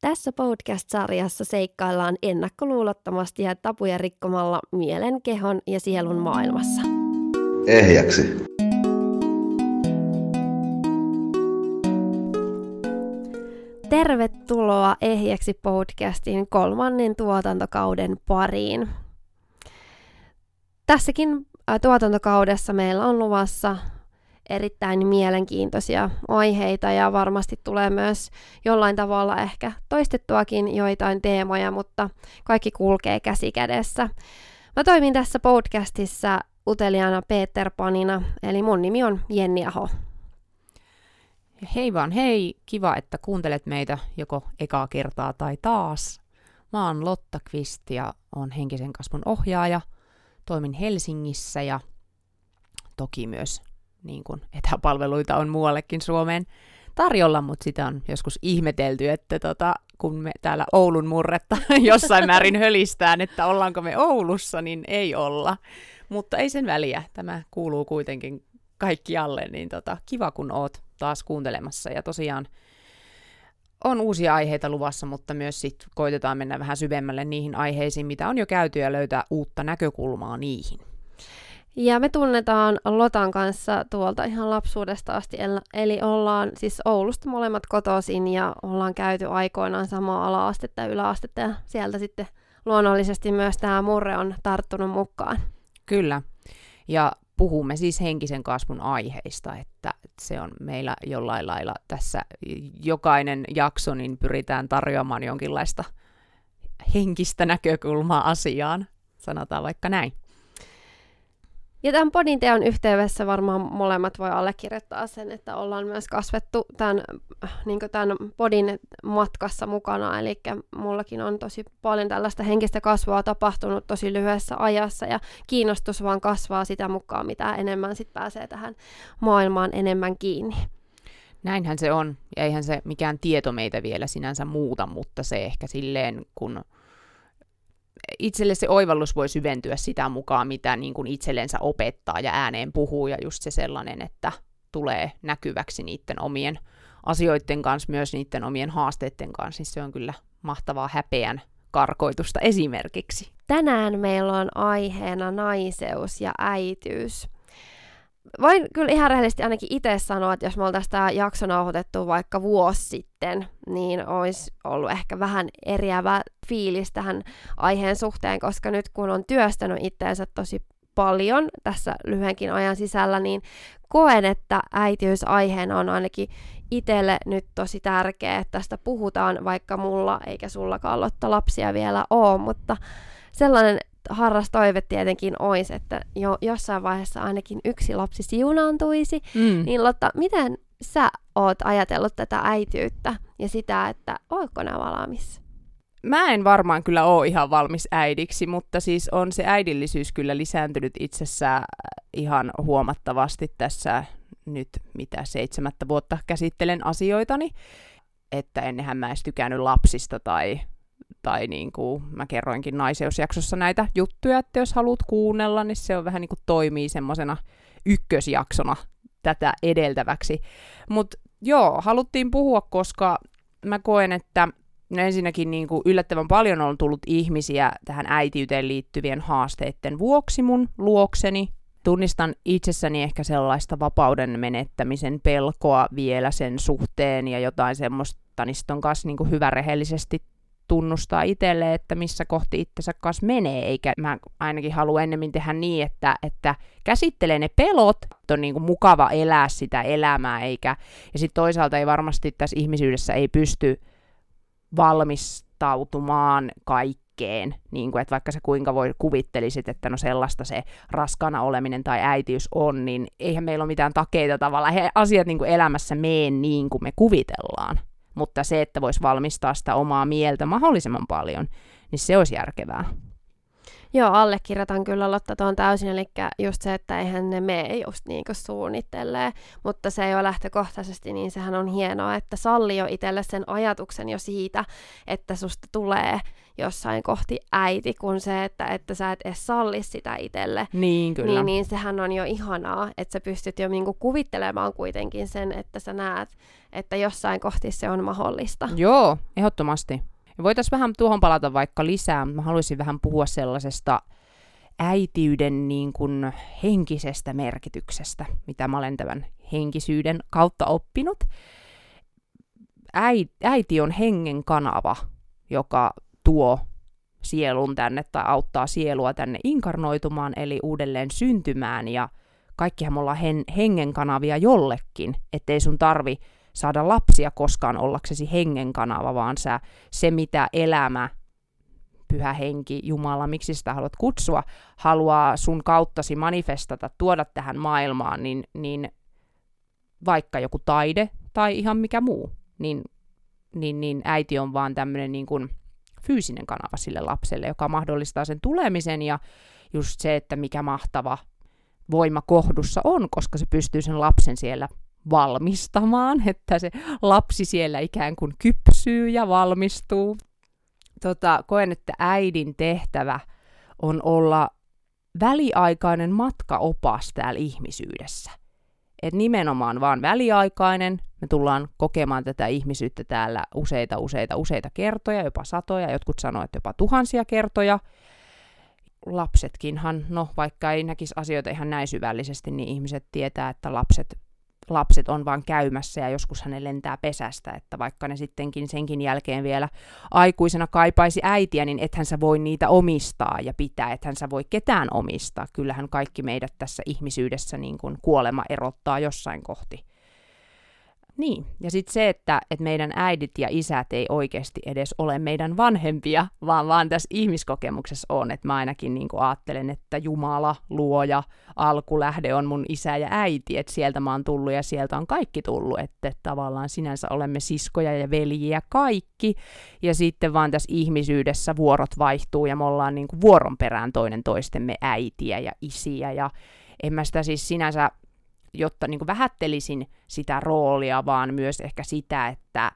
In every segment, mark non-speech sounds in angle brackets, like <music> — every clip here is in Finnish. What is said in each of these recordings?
Tässä podcast-sarjassa seikkaillaan ennakkoluulottomasti ja tapuja rikkomalla mielen, kehon ja sielun maailmassa. Ehjäksi. Tervetuloa Ehjäksi podcastin kolmannen tuotantokauden pariin. Tässäkin tuotantokaudessa meillä on luvassa erittäin mielenkiintoisia aiheita ja varmasti tulee myös jollain tavalla ehkä toistettuakin joitain teemoja, mutta kaikki kulkee käsi kädessä. Mä toimin tässä podcastissa uteliaana Peter Panina, eli mun nimi on Jenni Aho. Hei vaan hei, kiva, että kuuntelet meitä joko ekaa kertaa tai taas. Mä oon Lotta Kvist ja on henkisen kasvun ohjaaja. Toimin Helsingissä ja toki myös niin kuin etäpalveluita on muuallekin Suomeen tarjolla, mutta sitä on joskus ihmetelty, että tota, kun me täällä Oulun murretta <laughs> jossain määrin hölistään, että ollaanko me Oulussa, niin ei olla. Mutta ei sen väliä, tämä kuuluu kuitenkin kaikkialle, niin tota, kiva kun oot taas kuuntelemassa. Ja tosiaan on uusia aiheita luvassa, mutta myös sit koitetaan mennä vähän syvemmälle niihin aiheisiin, mitä on jo käyty ja löytää uutta näkökulmaa niihin. Ja me tunnetaan Lotan kanssa tuolta ihan lapsuudesta asti, eli ollaan siis Oulusta molemmat kotoisin ja ollaan käyty aikoinaan samaa ala-astetta ja yläastetta ja sieltä sitten luonnollisesti myös tämä murre on tarttunut mukaan. Kyllä, ja puhumme siis henkisen kasvun aiheista, että se on meillä jollain lailla tässä jokainen jakso, niin pyritään tarjoamaan jonkinlaista henkistä näkökulmaa asiaan, sanotaan vaikka näin. Ja tämän podin teon yhteydessä varmaan molemmat voi allekirjoittaa sen, että ollaan myös kasvettu tämän, niin tämän podin matkassa mukana. Eli mullakin on tosi paljon tällaista henkistä kasvua tapahtunut tosi lyhyessä ajassa ja kiinnostus vaan kasvaa sitä mukaan, mitä enemmän sit pääsee tähän maailmaan enemmän kiinni. Näinhän se on, ja eihän se mikään tieto meitä vielä sinänsä muuta, mutta se ehkä silleen, kun itselle se oivallus voi syventyä sitä mukaan, mitä niin kuin itsellensä opettaa ja ääneen puhuu, ja just se sellainen, että tulee näkyväksi niiden omien asioiden kanssa, myös niiden omien haasteiden kanssa, niin se on kyllä mahtavaa häpeän karkoitusta esimerkiksi. Tänään meillä on aiheena naiseus ja äityys voin kyllä ihan rehellisesti ainakin itse sanoa, että jos me oltaisiin tämä jakso nauhoitettu vaikka vuosi sitten, niin olisi ollut ehkä vähän eriävä fiilis tähän aiheen suhteen, koska nyt kun on työstänyt itteensä tosi paljon tässä lyhyenkin ajan sisällä, niin koen, että äitiys aiheena on ainakin itselle nyt tosi tärkeä, että tästä puhutaan, vaikka mulla eikä sullakaan Lotta lapsia vielä ole, mutta sellainen harras toive tietenkin olisi, että jo jossain vaiheessa ainakin yksi lapsi siunaantuisi. Mm. Niin Lotta, miten sä oot ajatellut tätä äityyttä ja sitä, että ootko nämä valmis? Mä en varmaan kyllä ole ihan valmis äidiksi, mutta siis on se äidillisyys kyllä lisääntynyt itsessään ihan huomattavasti tässä nyt mitä seitsemättä vuotta käsittelen asioitani. Että ennenhän mä edes tykännyt lapsista tai tai niin kuin mä kerroinkin naiseusjaksossa näitä juttuja, että jos haluat kuunnella, niin se on vähän niin kuin toimii semmoisena ykkösjaksona tätä edeltäväksi. Mutta joo, haluttiin puhua, koska mä koen, että no ensinnäkin niin kuin yllättävän paljon on tullut ihmisiä tähän äitiyteen liittyvien haasteiden vuoksi mun luokseni. Tunnistan itsessäni ehkä sellaista vapauden menettämisen pelkoa vielä sen suhteen ja jotain semmoista, niin on kanssa niin kuin hyvä rehellisesti tunnustaa itselle, että missä kohti itsensä kanssa menee, eikä mä ainakin halua ennemmin tehdä niin, että, että käsittelee ne pelot, että on niin kuin mukava elää sitä elämää, eikä, ja sitten toisaalta ei varmasti tässä ihmisyydessä ei pysty valmistautumaan kaikkeen, niin kuin, että vaikka se kuinka voi kuvittelisit, että no sellaista se raskana oleminen tai äitiys on, niin eihän meillä ole mitään takeita tavallaan, he asiat niin kuin elämässä mene niin kuin me kuvitellaan mutta se, että voisi valmistaa sitä omaa mieltä mahdollisimman paljon, niin se olisi järkevää. Joo, allekirjoitan kyllä Lotta tuon täysin, eli just se, että eihän ne mene just niin kuin suunnittelee, mutta se ei ole lähtökohtaisesti, niin sehän on hienoa, että salli jo itselle sen ajatuksen jo siitä, että susta tulee jossain kohti äiti, kun se, että, että sä et edes salli sitä itselle. Niin, kyllä. Niin, niin sehän on jo ihanaa, että sä pystyt jo niinku kuvittelemaan kuitenkin sen, että sä näet, että jossain kohti se on mahdollista. Joo, ehdottomasti. Voitaisiin vähän tuohon palata vaikka lisää. Mä haluaisin vähän puhua sellaisesta äitiyden niin kuin henkisestä merkityksestä, mitä mä olen tämän henkisyyden kautta oppinut. Äiti on hengen kanava, joka tuo sielun tänne tai auttaa sielua tänne inkarnoitumaan, eli uudelleen syntymään, ja kaikkihan me ollaan hen, hengen kanavia jollekin, ettei sun tarvi saada lapsia koskaan ollaksesi hengen kanava, vaan sä, se mitä elämä, pyhä henki, Jumala, miksi sitä haluat kutsua, haluaa sun kauttasi manifestata, tuoda tähän maailmaan, niin, niin vaikka joku taide tai ihan mikä muu, niin, niin, niin äiti on vaan tämmöinen niin kuin fyysinen kanava sille lapselle, joka mahdollistaa sen tulemisen ja just se, että mikä mahtava voima kohdussa on, koska se pystyy sen lapsen siellä valmistamaan, <laughs> että se lapsi siellä ikään kuin kypsyy ja valmistuu. Tota, koen, että äidin tehtävä on olla väliaikainen matkaopas täällä ihmisyydessä. Et nimenomaan vaan väliaikainen, me tullaan kokemaan tätä ihmisyyttä täällä useita, useita, useita kertoja, jopa satoja, jotkut sanoo, että jopa tuhansia kertoja. Lapsetkinhan, no vaikka ei näkisi asioita ihan näin syvällisesti, niin ihmiset tietää, että lapset lapset on vaan käymässä ja joskus hänen lentää pesästä, että vaikka ne sittenkin senkin jälkeen vielä aikuisena kaipaisi äitiä, niin ethän sä voi niitä omistaa ja pitää, ethän sä voi ketään omistaa. Kyllähän kaikki meidät tässä ihmisyydessä niin kuin kuolema erottaa jossain kohti. Niin, ja sitten se, että, että meidän äidit ja isät ei oikeasti edes ole meidän vanhempia, vaan vaan tässä ihmiskokemuksessa on, että mä ainakin niin ajattelen, että Jumala, luoja, alkulähde on mun isä ja äiti, että sieltä mä oon tullut ja sieltä on kaikki tullut, että tavallaan sinänsä olemme siskoja ja veljiä kaikki, ja sitten vaan tässä ihmisyydessä vuorot vaihtuu ja me ollaan niin vuoron perään toinen toistemme äitiä ja isiä, ja en mä sitä siis sinänsä jotta niin vähättelisin sitä roolia, vaan myös ehkä sitä, että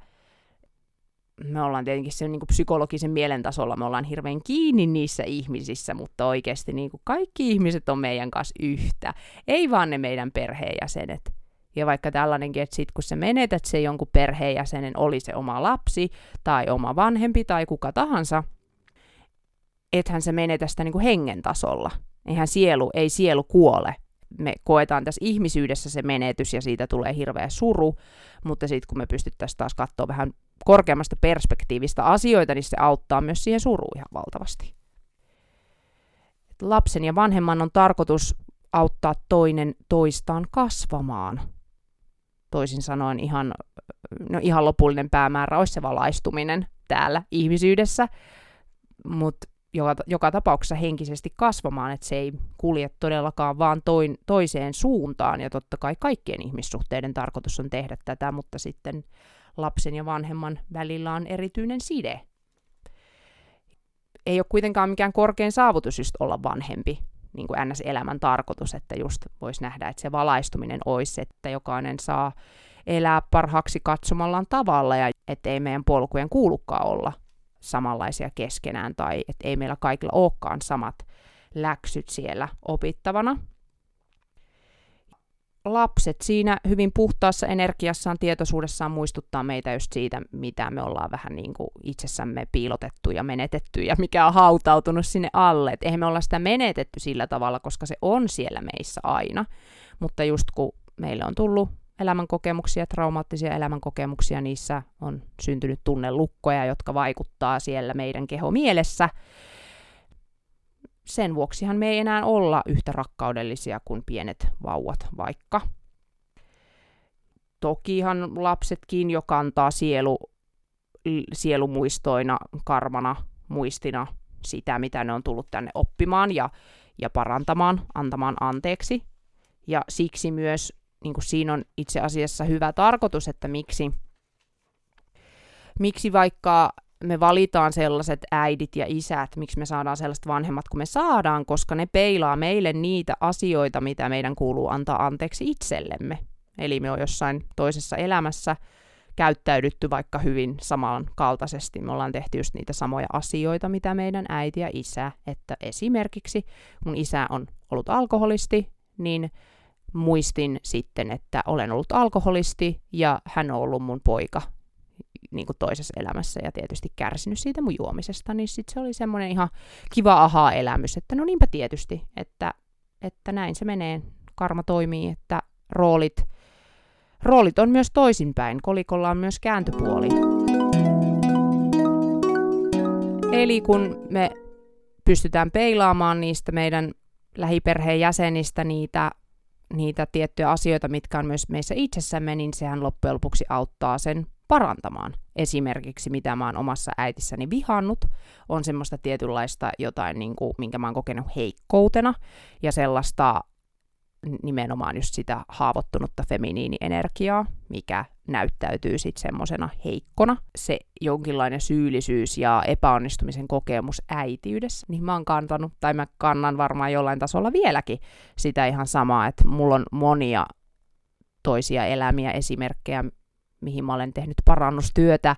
me ollaan tietenkin sen niin psykologisen mielen tasolla, me ollaan hirveän kiinni niissä ihmisissä, mutta oikeasti niin kuin kaikki ihmiset on meidän kanssa yhtä, ei vaan ne meidän perheenjäsenet. Ja vaikka tällainenkin, että sit kun sä menetät se jonkun perheenjäsenen, oli se oma lapsi tai oma vanhempi tai kuka tahansa, ethän se menetä sitä niin kuin hengen tasolla. Eihän sielu, ei sielu kuole, me koetaan tässä ihmisyydessä se menetys ja siitä tulee hirveä suru, mutta sitten kun me pystyttäisiin taas katsoa vähän korkeammasta perspektiivistä asioita, niin se auttaa myös siihen suruun ihan valtavasti. Lapsen ja vanhemman on tarkoitus auttaa toinen toistaan kasvamaan. Toisin sanoen ihan, no ihan lopullinen päämäärä olisi se valaistuminen täällä ihmisyydessä, mutta joka, joka tapauksessa henkisesti kasvamaan, että se ei kulje todellakaan vaan toin, toiseen suuntaan, ja totta kai kaikkien ihmissuhteiden tarkoitus on tehdä tätä, mutta sitten lapsen ja vanhemman välillä on erityinen side. Ei ole kuitenkaan mikään korkein saavutus just olla vanhempi, niin kuin NS-elämän tarkoitus, että just voisi nähdä, että se valaistuminen olisi, että jokainen saa elää parhaaksi katsomallaan tavalla, ja ettei meidän polkujen kuulukaan olla samanlaisia keskenään tai että ei meillä kaikilla olekaan samat läksyt siellä opittavana. Lapset siinä hyvin puhtaassa energiassaan, tietoisuudessaan muistuttaa meitä just siitä, mitä me ollaan vähän niin kuin itsessämme piilotettu ja menetetty ja mikä on hautautunut sinne alle. Et eihän me olla sitä menetetty sillä tavalla, koska se on siellä meissä aina. Mutta just kun meille on tullut elämänkokemuksia, traumaattisia elämänkokemuksia, niissä on syntynyt tunnelukkoja, jotka vaikuttaa siellä meidän keho mielessä. Sen vuoksihan me ei enää olla yhtä rakkaudellisia kuin pienet vauvat vaikka. Tokihan lapsetkin jo kantaa sielu, sielumuistoina, karmana, muistina sitä, mitä ne on tullut tänne oppimaan ja, ja parantamaan, antamaan anteeksi. Ja siksi myös niin kuin siinä on itse asiassa hyvä tarkoitus, että miksi, miksi vaikka me valitaan sellaiset äidit ja isät, miksi me saadaan sellaiset vanhemmat kuin me saadaan, koska ne peilaa meille niitä asioita, mitä meidän kuuluu antaa anteeksi itsellemme. Eli me on jossain toisessa elämässä käyttäydytty vaikka hyvin samankaltaisesti. Me ollaan tehty just niitä samoja asioita, mitä meidän äiti ja isä. Että esimerkiksi mun isä on ollut alkoholisti, niin muistin sitten, että olen ollut alkoholisti ja hän on ollut mun poika niin kuin toisessa elämässä ja tietysti kärsinyt siitä mun juomisesta, niin sitten se oli semmoinen ihan kiva ahaa-elämys, että no niinpä tietysti, että, että näin se menee, karma toimii, että roolit, roolit on myös toisinpäin, kolikolla on myös kääntöpuoli. Eli kun me pystytään peilaamaan niistä meidän lähiperheen jäsenistä niitä, niitä tiettyjä asioita, mitkä on myös meissä itsessämme, niin sehän loppujen lopuksi auttaa sen parantamaan. Esimerkiksi mitä mä oon omassa äitissäni vihannut, on semmoista tietynlaista jotain, niin kuin, minkä mä oon kokenut heikkoutena, ja sellaista nimenomaan just sitä haavoittunutta feminiinienergiaa, mikä näyttäytyy sitten semmoisena heikkona. Se jonkinlainen syyllisyys ja epäonnistumisen kokemus äitiydessä, niin mä oon kantanut, tai mä kannan varmaan jollain tasolla vieläkin sitä ihan samaa, että mulla on monia toisia elämiä, esimerkkejä, mihin mä olen tehnyt parannustyötä,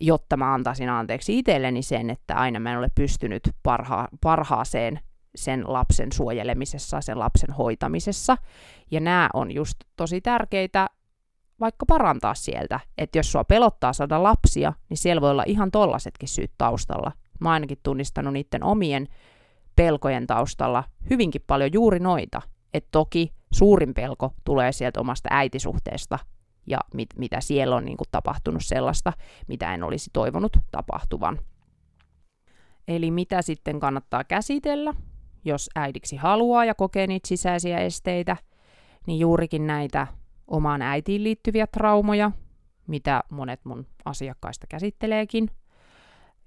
jotta mä antaisin anteeksi itselleni sen, että aina mä en ole pystynyt parha- parhaaseen sen lapsen suojelemisessa, sen lapsen hoitamisessa. Ja nämä on just tosi tärkeitä vaikka parantaa sieltä, että jos sua pelottaa saada lapsia, niin siellä voi olla ihan tollasetkin syyt taustalla. Mä ainakin tunnistanut niiden omien pelkojen taustalla hyvinkin paljon juuri noita. että toki suurin pelko tulee sieltä omasta äitisuhteesta, ja mit, mitä siellä on niin kuin, tapahtunut sellaista, mitä en olisi toivonut tapahtuvan. Eli mitä sitten kannattaa käsitellä, jos äidiksi haluaa ja kokee niitä sisäisiä esteitä, niin juurikin näitä omaan äitiin liittyviä traumoja, mitä monet mun asiakkaista käsitteleekin,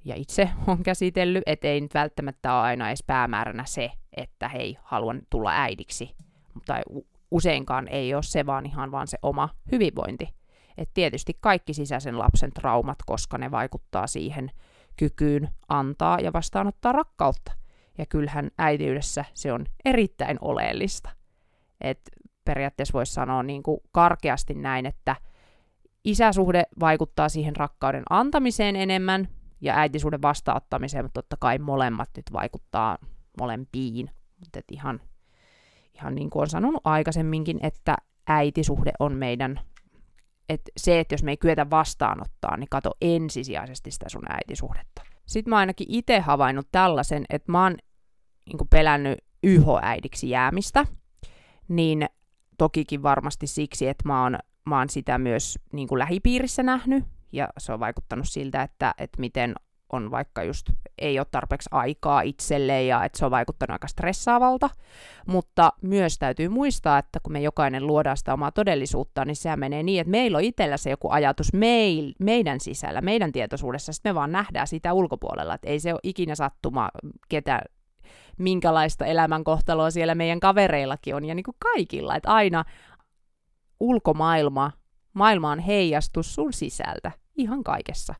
ja itse on käsitellyt, ettei nyt välttämättä ole aina edes päämääränä se, että hei, haluan tulla äidiksi, tai useinkaan ei ole se, vaan ihan vaan se oma hyvinvointi. Et tietysti kaikki sisäisen lapsen traumat, koska ne vaikuttaa siihen kykyyn antaa ja vastaanottaa rakkautta. Ja kyllähän äitiydessä se on erittäin oleellista. Et periaatteessa voisi sanoa niin kuin karkeasti näin, että isäsuhde vaikuttaa siihen rakkauden antamiseen enemmän ja äitisuuden vastaanottamiseen, mutta totta kai molemmat nyt vaikuttaa molempiin. Mutta ihan ihan niin kuin on sanonut aikaisemminkin, että äitisuhde on meidän, että se, että jos me ei kyetä vastaanottaa, niin kato ensisijaisesti sitä sun äitisuhdetta. Sitten mä ainakin itse havainnut tällaisen, että mä oon niin pelännyt yhoäidiksi jäämistä, niin tokikin varmasti siksi, että mä oon, mä oon sitä myös niin kuin lähipiirissä nähnyt, ja se on vaikuttanut siltä, että, että miten on vaikka just ei ole tarpeeksi aikaa itselle ja että se on vaikuttanut aika stressaavalta, mutta myös täytyy muistaa, että kun me jokainen luodaan sitä omaa todellisuutta, niin sehän menee niin, että meillä on itsellä se joku ajatus meil, meidän sisällä, meidän tietoisuudessa, sitten me vaan nähdään sitä ulkopuolella, että ei se ole ikinä sattuma, ketä, minkälaista elämänkohtaloa siellä meidän kavereillakin on, ja niin kuin kaikilla, että aina ulkomaailma, maailma on heijastus sun sisältä, ihan kaikessa.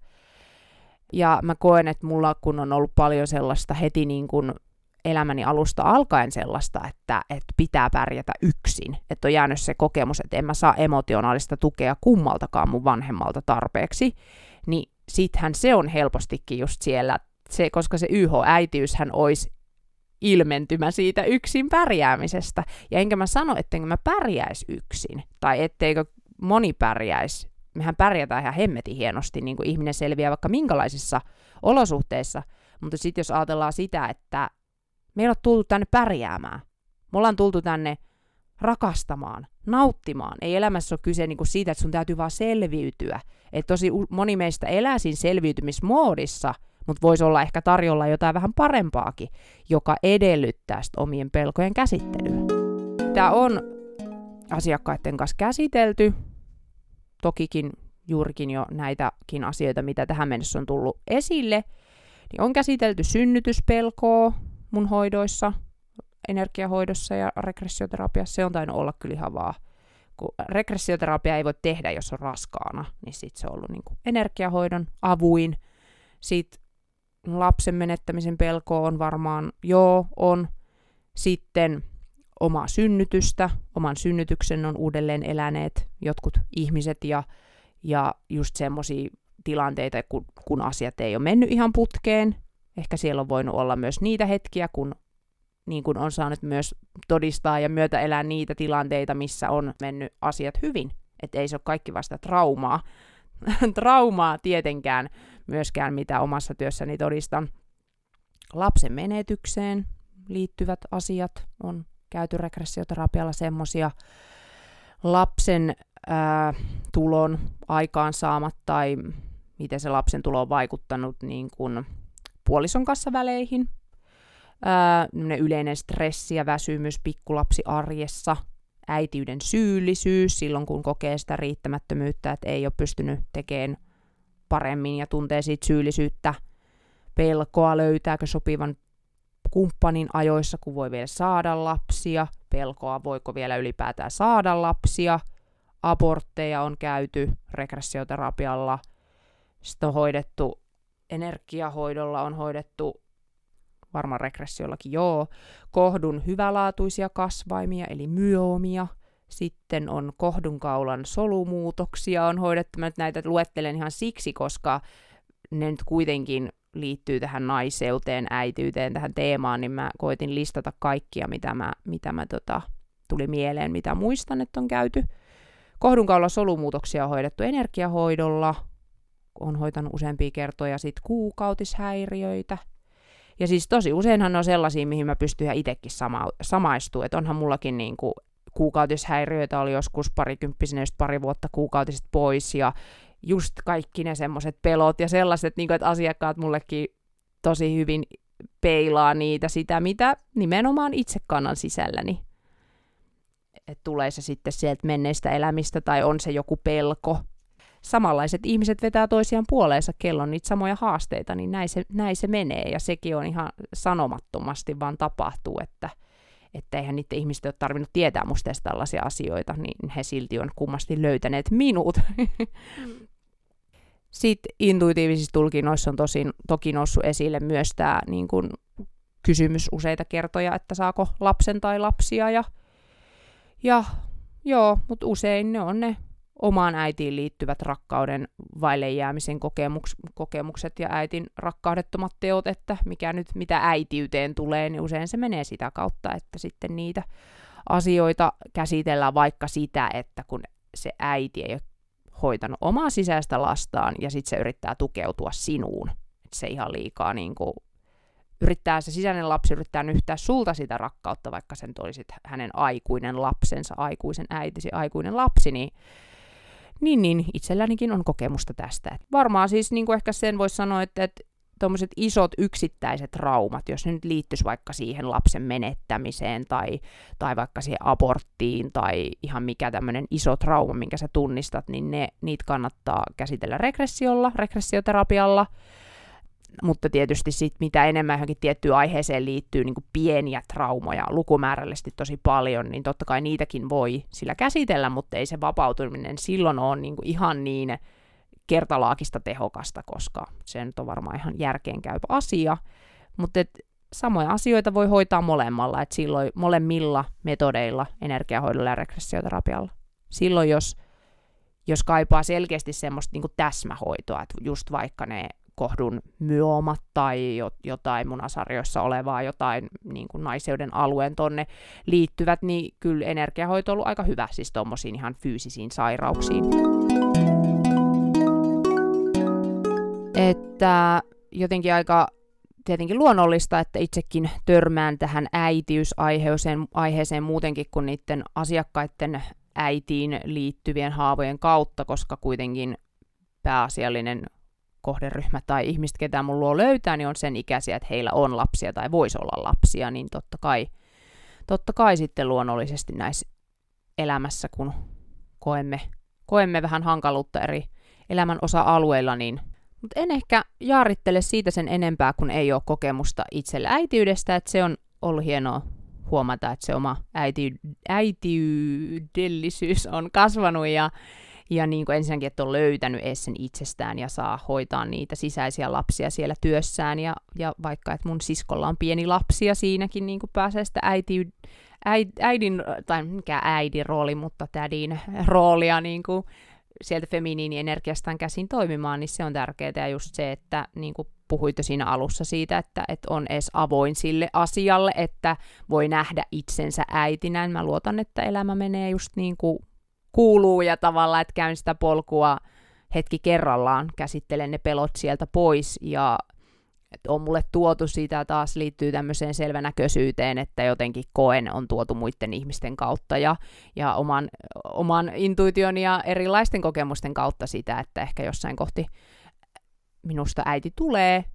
Ja mä koen, että mulla kun on ollut paljon sellaista heti niin kuin elämäni alusta alkaen sellaista, että, että pitää pärjätä yksin. Että on jäänyt se kokemus, että en mä saa emotionaalista tukea kummaltakaan mun vanhemmalta tarpeeksi. Niin sittenhän se on helpostikin just siellä, se, koska se YH-äitiyshän olisi ilmentymä siitä yksin pärjäämisestä. Ja enkä mä sano, ettenkö mä pärjäisi yksin, tai etteikö moni pärjäisi mehän pärjätään ihan hemmetin hienosti, niin kuin ihminen selviää vaikka minkälaisissa olosuhteissa, mutta sitten jos ajatellaan sitä, että me ei ole tultu tänne pärjäämään, me ollaan tultu tänne rakastamaan, nauttimaan. Ei elämässä ole kyse niin kuin siitä, että sun täytyy vaan selviytyä. Et tosi moni meistä elää siinä selviytymismoodissa, mutta voisi olla ehkä tarjolla jotain vähän parempaakin, joka edellyttää sitä omien pelkojen käsittelyä. Tämä on asiakkaiden kanssa käsitelty, tokikin juurikin jo näitäkin asioita, mitä tähän mennessä on tullut esille, niin on käsitelty synnytyspelkoa mun hoidoissa, energiahoidossa ja regressioterapiassa. Se on tainnut olla kyllä ihan vaan, kun regressioterapia ei voi tehdä, jos on raskaana, niin sitten se on ollut niin energiahoidon avuin Sitten lapsen menettämisen pelko on varmaan, joo, on. Sitten omaa synnytystä, oman synnytyksen on uudelleen eläneet jotkut ihmiset ja, ja just semmoisia tilanteita, kun, kun asiat ei ole mennyt ihan putkeen. Ehkä siellä on voinut olla myös niitä hetkiä, kun niin kuin on saanut myös todistaa ja myötä elää niitä tilanteita, missä on mennyt asiat hyvin. Että ei se ole kaikki vasta traumaa. <laughs> traumaa tietenkään myöskään, mitä omassa työssäni todistan. Lapsen menetykseen liittyvät asiat on käyty regressioterapialla semmoisia lapsen ää, tulon aikaansaamat tai miten se lapsen tulo on vaikuttanut niin kuin puolison kanssa väleihin. Ää, yleinen stressi ja väsymys pikkulapsi arjessa, äitiyden syyllisyys silloin, kun kokee sitä riittämättömyyttä, että ei ole pystynyt tekemään paremmin ja tuntee siitä syyllisyyttä, pelkoa löytääkö sopivan kumppanin ajoissa, kun voi vielä saada lapsia, pelkoa voiko vielä ylipäätään saada lapsia, abortteja on käyty regressioterapialla, sitten on hoidettu energiahoidolla, on hoidettu varmaan regressiollakin joo, kohdun hyvälaatuisia kasvaimia, eli myomia, sitten on kohdunkaulan solumuutoksia on hoidettu. Mä nyt näitä luettelen ihan siksi, koska ne nyt kuitenkin liittyy tähän naiseuteen, äityyteen, tähän teemaan, niin mä koitin listata kaikkia, mitä mä, mitä mä tota, tuli mieleen, mitä muistan, että on käyty. Kohdunkaulan solumuutoksia on hoidettu energiahoidolla, on hoitanut useampia kertoja sit kuukautishäiriöitä. Ja siis tosi useinhan on sellaisia, mihin mä pystyn ihan itsekin sama, samaistumaan. Että onhan mullakin niin kuin kuukautishäiriöitä oli joskus parikymppisenä just pari vuotta kuukautiset pois ja just kaikki ne semmoiset pelot ja sellaiset, niin kuin, että asiakkaat mullekin tosi hyvin peilaa niitä sitä, mitä nimenomaan itse kannan sisälläni. Että tulee se sitten sieltä menneistä elämistä tai on se joku pelko. Samanlaiset ihmiset vetää toisiaan puoleensa, kello on niitä samoja haasteita, niin näin se, näin se menee. Ja sekin on ihan sanomattomasti vaan tapahtuu, että – että eihän niiden ihmisten ole tarvinnut tietää musta tällaisia asioita, niin he silti on kummasti löytäneet minut. <laughs> Sitten intuitiivisissa tulkinnoissa on tosin, toki noussut esille myös tämä niin kun, kysymys useita kertoja, että saako lapsen tai lapsia. Ja, ja joo, mutta usein ne on ne omaan äitiin liittyvät rakkauden vaille jäämisen kokemuks, kokemukset ja äitin rakkaudettomat teot, että mikä nyt, mitä äitiyteen tulee, niin usein se menee sitä kautta, että sitten niitä asioita käsitellään vaikka sitä, että kun se äiti ei ole hoitanut omaa sisäistä lastaan ja sitten se yrittää tukeutua sinuun. Että se ihan liikaa niin kuin, yrittää se sisäinen lapsi yrittää nyhtää sulta sitä rakkautta, vaikka sen olisit hänen aikuinen lapsensa, aikuisen äitisi, aikuinen lapsi, niin niin, niin, itsellänikin on kokemusta tästä. Et varmaan siis niin kuin ehkä sen voisi sanoa, että, että tuommoiset isot yksittäiset traumat, jos ne nyt liittyisi vaikka siihen lapsen menettämiseen tai, tai vaikka siihen aborttiin tai ihan mikä tämmöinen iso trauma, minkä sä tunnistat, niin ne, niitä kannattaa käsitellä regressiolla, regressioterapialla – mutta tietysti sit, mitä enemmän johonkin tiettyyn aiheeseen liittyy niin pieniä traumoja lukumäärällisesti tosi paljon, niin totta kai niitäkin voi sillä käsitellä, mutta ei se vapautuminen silloin ole niin ihan niin kertalaakista tehokasta, koska se nyt on varmaan ihan järkeenkäypä asia. Mutta et, samoja asioita voi hoitaa molemmalla, että silloin molemmilla metodeilla, energiahoidolla ja regressioterapialla. Silloin, jos, jos kaipaa selkeästi semmoista niin täsmähoitoa, että just vaikka ne kohdun myomat tai jotain munasarjoissa olevaa, jotain niin kuin naiseuden alueen tonne liittyvät, niin kyllä energiahoito on ollut aika hyvä siis tuommoisiin ihan fyysisiin sairauksiin. Että jotenkin aika tietenkin luonnollista, että itsekin törmään tähän äitiysaiheeseen aiheeseen muutenkin kuin niiden asiakkaiden äitiin liittyvien haavojen kautta, koska kuitenkin pääasiallinen kohderyhmä tai ihmiset, ketä mun luo löytää, niin on sen ikäisiä, että heillä on lapsia tai voisi olla lapsia, niin totta kai, totta kai sitten luonnollisesti näissä elämässä, kun koemme, koemme vähän hankaluutta eri elämän osa-alueilla, niin mutta en ehkä jaarittele siitä sen enempää, kun ei ole kokemusta itsellä äitiydestä, että se on ollut hienoa huomata, että se oma äiti, äitiydellisyys on kasvanut ja ja niin kuin ensinnäkin, että on löytänyt edes sen itsestään ja saa hoitaa niitä sisäisiä lapsia siellä työssään, ja, ja vaikka, että mun siskolla on pieni lapsi, ja siinäkin niin kuin pääsee sitä äiti, äidin, tai mikä äidin rooli, mutta tädin roolia niin kuin sieltä feminiinienergiastaan käsin toimimaan, niin se on tärkeää, ja just se, että niin kuin puhuit siinä alussa siitä, että, että on edes avoin sille asialle, että voi nähdä itsensä äitinä. Mä luotan, että elämä menee just niin kuin kuuluu ja tavallaan, että käyn sitä polkua hetki kerrallaan, käsittelen ne pelot sieltä pois ja että on mulle tuotu siitä taas liittyy tämmöiseen selvänäköisyyteen, että jotenkin koen on tuotu muiden ihmisten kautta ja, ja oman, oman intuition ja erilaisten kokemusten kautta sitä, että ehkä jossain kohti minusta äiti tulee,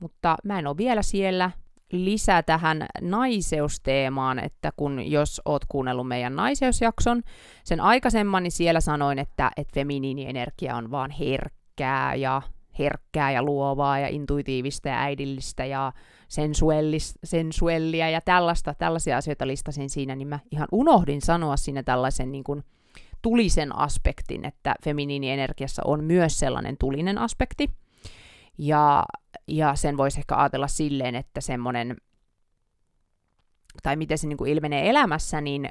mutta mä en ole vielä siellä. Lisää tähän naiseusteemaan, että kun jos oot kuunnellut meidän naiseusjakson, sen aikaisemman, niin siellä sanoin, että, että feminiinienergia on vaan herkkää ja herkkää ja luovaa ja intuitiivista ja äidillistä ja sensuellia ja tällaista, tällaisia asioita listasin siinä, niin mä ihan unohdin sanoa siinä tällaisen niin kuin tulisen aspektin, että feminiinienergiassa on myös sellainen tulinen aspekti. Ja, ja sen voisi ehkä ajatella silleen, että semmoinen, tai miten se niin kuin ilmenee elämässä, niin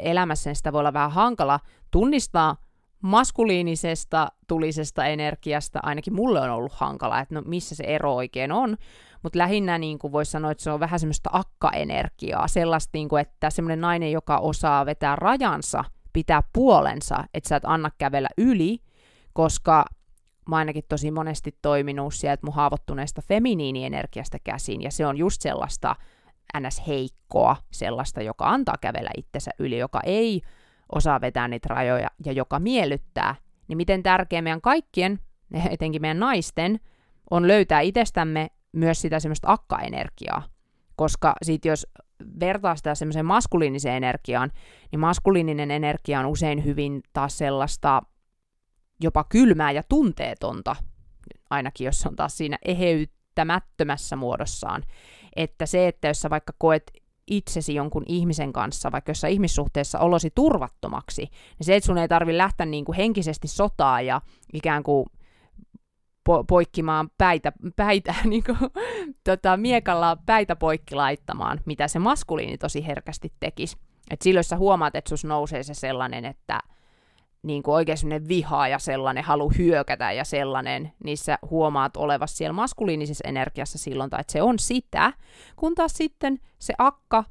elämässä sitä voi olla vähän hankala tunnistaa maskuliinisesta tulisesta energiasta, ainakin mulle on ollut hankala, että no missä se ero oikein on, mutta lähinnä niin kuin voisi sanoa, että se on vähän semmoista akka-energiaa, sellaista, niin kuin, että semmoinen nainen, joka osaa vetää rajansa, pitää puolensa, että sä et anna kävellä yli, koska mä ainakin tosi monesti toiminut sieltä mun haavoittuneesta feminiinienergiasta käsin, ja se on just sellaista ns-heikkoa, sellaista, joka antaa kävellä itsensä yli, joka ei osaa vetää niitä rajoja ja joka miellyttää, niin miten tärkeä meidän kaikkien, etenkin meidän naisten, on löytää itsestämme myös sitä semmoista akka-energiaa. Koska sit jos vertaa sitä semmoiseen maskuliiniseen energiaan, niin maskuliininen energia on usein hyvin taas sellaista jopa kylmää ja tunteetonta, ainakin jos on taas siinä eheyttämättömässä muodossaan. Että se, että jos sä vaikka koet itsesi jonkun ihmisen kanssa, vaikka jossain ihmissuhteessa olosi turvattomaksi, niin se, että sun ei tarvi lähteä niin kuin henkisesti sotaa ja ikään kuin po- poikkimaan päitä, päitä <laughs> niin kuin, tota, miekalla päitä poikki laittamaan, mitä se maskuliini tosi herkästi tekisi. Et silloin sä huomaat, että sus nousee se sellainen, että niin kuin oikein sellainen viha ja sellainen halu hyökätä ja sellainen, niin sä huomaat olevassa siellä maskuliinisessa energiassa silloin, tai että se on sitä, kun taas sitten se akka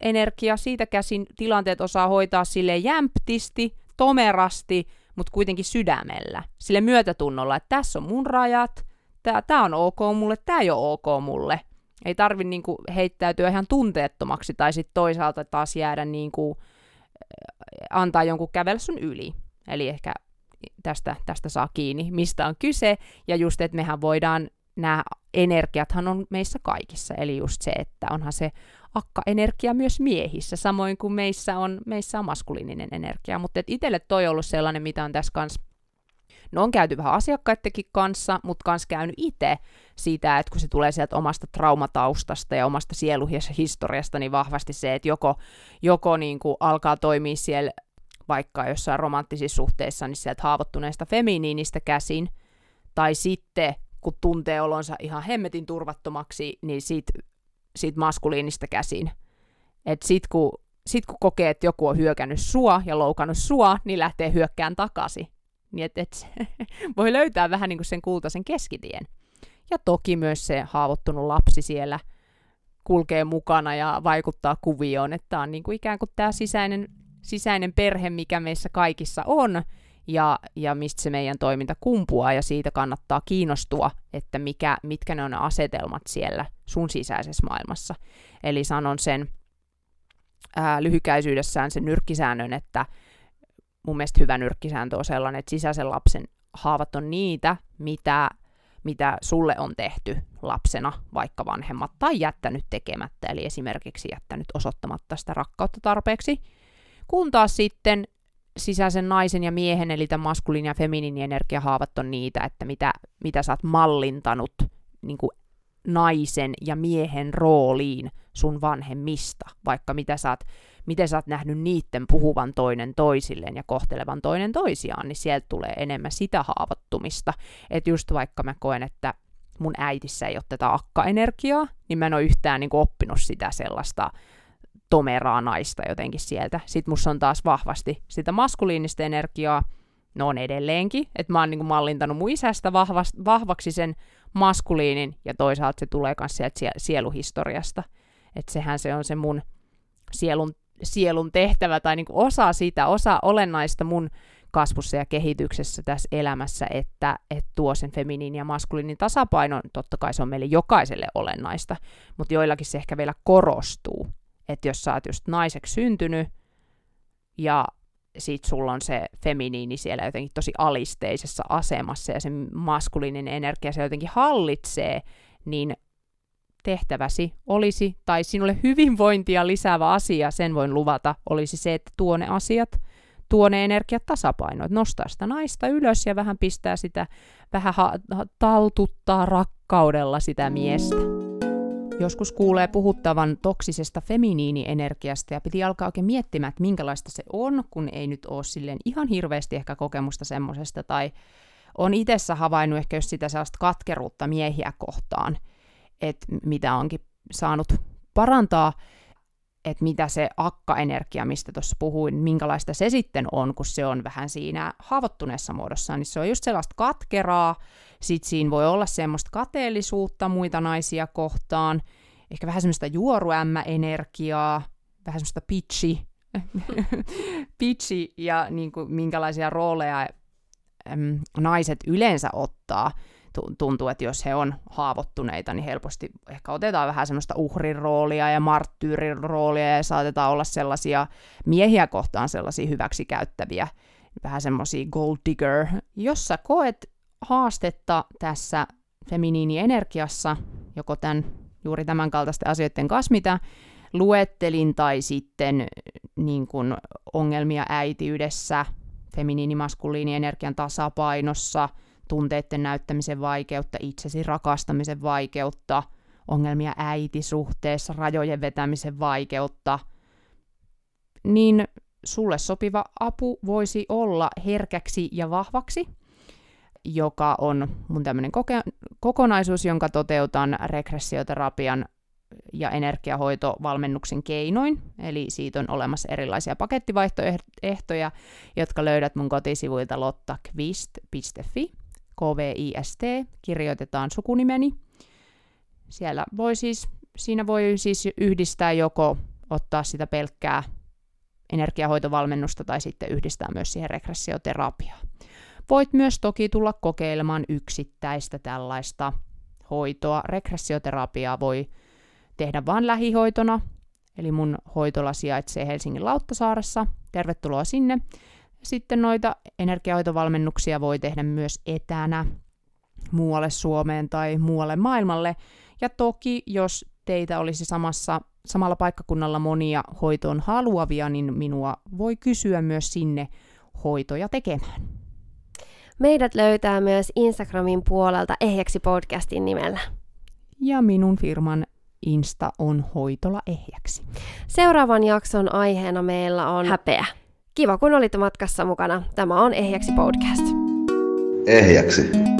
energia, siitä käsin tilanteet osaa hoitaa sille jämptisti, tomerasti, mutta kuitenkin sydämellä, sille myötätunnolla, että tässä on mun rajat, tämä on ok mulle, tämä ei ole ok mulle. Ei tarvi niinku heittäytyä ihan tunteettomaksi tai sitten toisaalta taas jäädä niinku, antaa jonkun kävellä sun yli. Eli ehkä tästä, tästä saa kiinni, mistä on kyse, ja just, että mehän voidaan, nämä energiathan on meissä kaikissa, eli just se, että onhan se akka-energia myös miehissä, samoin kuin meissä on, meissä on maskuliininen energia, mutta itselle toi on ollut sellainen, mitä on tässä kanssa No on käyty vähän asiakkaidenkin kanssa, mutta kans käynyt itse siitä, että kun se tulee sieltä omasta traumataustasta ja omasta sieluhistoriasta, niin vahvasti se, että joko, joko niin kuin alkaa toimia siellä vaikka jossain romanttisissa suhteissa, niin sieltä haavoittuneesta feminiinistä käsin, tai sitten kun tuntee olonsa ihan hemmetin turvattomaksi, niin siitä, siitä maskuliinista käsin. Et sit kun, sit kun kokee, että joku on hyökännyt sua ja loukannut sua, niin lähtee hyökkään takaisin. Niin että et <laughs> voi löytää vähän niin kuin sen kultaisen keskitien. Ja toki myös se haavoittunut lapsi siellä kulkee mukana ja vaikuttaa kuvioon, että on niin kuin ikään kuin tämä sisäinen, sisäinen perhe, mikä meissä kaikissa on, ja, ja mistä se meidän toiminta kumpuaa, ja siitä kannattaa kiinnostua, että mikä, mitkä ne on ne asetelmat siellä sun sisäisessä maailmassa. Eli sanon sen ää, lyhykäisyydessään sen nyrkkisäännön, että mun mielestä hyvä nyrkkisääntö on sellainen, että sisäisen lapsen haavat on niitä, mitä, mitä sulle on tehty lapsena, vaikka vanhemmat, tai jättänyt tekemättä, eli esimerkiksi jättänyt osoittamatta sitä rakkautta tarpeeksi. Kun taas sitten sisäisen naisen ja miehen, eli tämän maskuliin ja feminiini energiahaavat on niitä, että mitä, mitä sä oot mallintanut niin kuin naisen ja miehen rooliin sun vanhemmista, vaikka mitä sä oot, miten sä oot nähnyt niiden puhuvan toinen toisilleen ja kohtelevan toinen toisiaan, niin sieltä tulee enemmän sitä haavoittumista. Että just vaikka mä koen, että mun äitissä ei ole tätä akka-energiaa, niin mä en ole yhtään niin oppinut sitä sellaista tomeraa naista jotenkin sieltä. Sitten musta on taas vahvasti sitä maskuliinista energiaa, no on edelleenkin, että mä oon niin mallintanut mun isästä vahvast, vahvaksi sen maskuliinin, ja toisaalta se tulee myös sieltä sieluhistoriasta. Että sehän se on se mun sielun, sielun tehtävä, tai niin kuin osa sitä, osa olennaista mun kasvussa ja kehityksessä tässä elämässä, että, että tuo sen feminiinin ja maskuliinin tasapainon, totta kai se on meille jokaiselle olennaista, mutta joillakin se ehkä vielä korostuu, että jos sä oot just naiseksi syntynyt, ja sit sulla on se feminiini siellä jotenkin tosi alisteisessa asemassa, ja se maskuliininen energia se jotenkin hallitsee, niin tehtäväsi olisi, tai sinulle hyvinvointia lisäävä asia, sen voin luvata, olisi se, että tuo ne asiat – tuo ne energiat tasapainoon, että nostaa sitä naista ylös ja vähän pistää sitä, vähän ha- taltuttaa rakkaudella sitä miestä. Joskus kuulee puhuttavan toksisesta feminiinienergiasta ja piti alkaa oikein miettimään, että minkälaista se on, kun ei nyt ole silleen ihan hirveästi ehkä kokemusta semmoisesta, tai on itsessä havainnut ehkä just sitä sellaista katkeruutta miehiä kohtaan, että mitä onkin saanut parantaa, että mitä se akka-energia, mistä tuossa puhuin, minkälaista se sitten on, kun se on vähän siinä haavoittuneessa muodossa, niin se on just sellaista katkeraa, sitten siinä voi olla semmoista kateellisuutta muita naisia kohtaan, ehkä vähän semmoista juoruämmä-energiaa, vähän semmoista pitchi, <laughs> pitchi ja niin kuin, minkälaisia rooleja äm, naiset yleensä ottaa, tuntuu, että jos he on haavoittuneita, niin helposti ehkä otetaan vähän semmoista uhrin roolia ja marttyyrin roolia ja saatetaan olla sellaisia miehiä kohtaan sellaisia hyväksikäyttäviä, vähän semmoisia gold digger. Jos sä koet haastetta tässä feminiinienergiassa, joko tämän, juuri tämän kaltaisten asioiden kanssa, mitä luettelin, tai sitten niin kuin ongelmia äitiydessä, feminiini-maskuliini-energian tasapainossa – tunteiden näyttämisen vaikeutta, itsesi rakastamisen vaikeutta, ongelmia äitisuhteessa, rajojen vetämisen vaikeutta, niin sulle sopiva apu voisi olla herkäksi ja vahvaksi, joka on mun tämmöinen koke- kokonaisuus, jonka toteutan regressioterapian ja energiahoitovalmennuksen keinoin. Eli siitä on olemassa erilaisia pakettivaihtoehtoja, jotka löydät mun kotisivuilta lottakvist.fi. KVIST, kirjoitetaan sukunimeni. Siellä voi siis, siinä voi siis yhdistää joko ottaa sitä pelkkää energiahoitovalmennusta tai sitten yhdistää myös siihen regressioterapiaa. Voit myös toki tulla kokeilemaan yksittäistä tällaista hoitoa. Regressioterapiaa voi tehdä vain lähihoitona, eli mun hoitola sijaitsee Helsingin Lauttasaaressa. Tervetuloa sinne. Sitten noita energiahoitovalmennuksia voi tehdä myös etänä muualle Suomeen tai muualle maailmalle. Ja toki, jos teitä olisi samassa, samalla paikkakunnalla monia hoitoon haluavia, niin minua voi kysyä myös sinne hoitoja tekemään. Meidät löytää myös Instagramin puolelta ehjäksi podcastin nimellä. Ja minun firman Insta on hoitola ehjäksi. Seuraavan jakson aiheena meillä on häpeä. Kiva, kun olit matkassa mukana. Tämä on Ehjäksi podcast. Ehjäksi.